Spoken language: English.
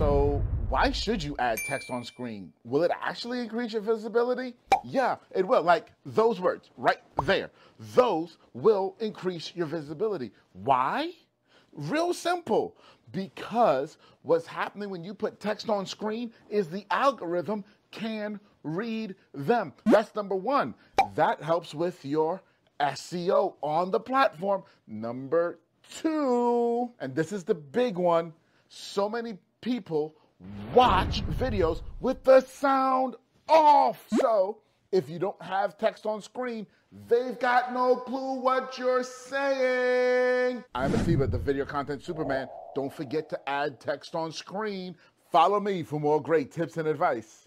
So why should you add text on screen? Will it actually increase your visibility? Yeah, it will. Like those words right there. Those will increase your visibility. Why? Real simple. Because what's happening when you put text on screen is the algorithm can read them. That's number one. That helps with your SEO on the platform. Number two, and this is the big one, so many people watch videos with the sound off. So if you don't have text on screen, they've got no clue what you're saying. I'm Atiba, the video content superman. Don't forget to add text on screen. Follow me for more great tips and advice.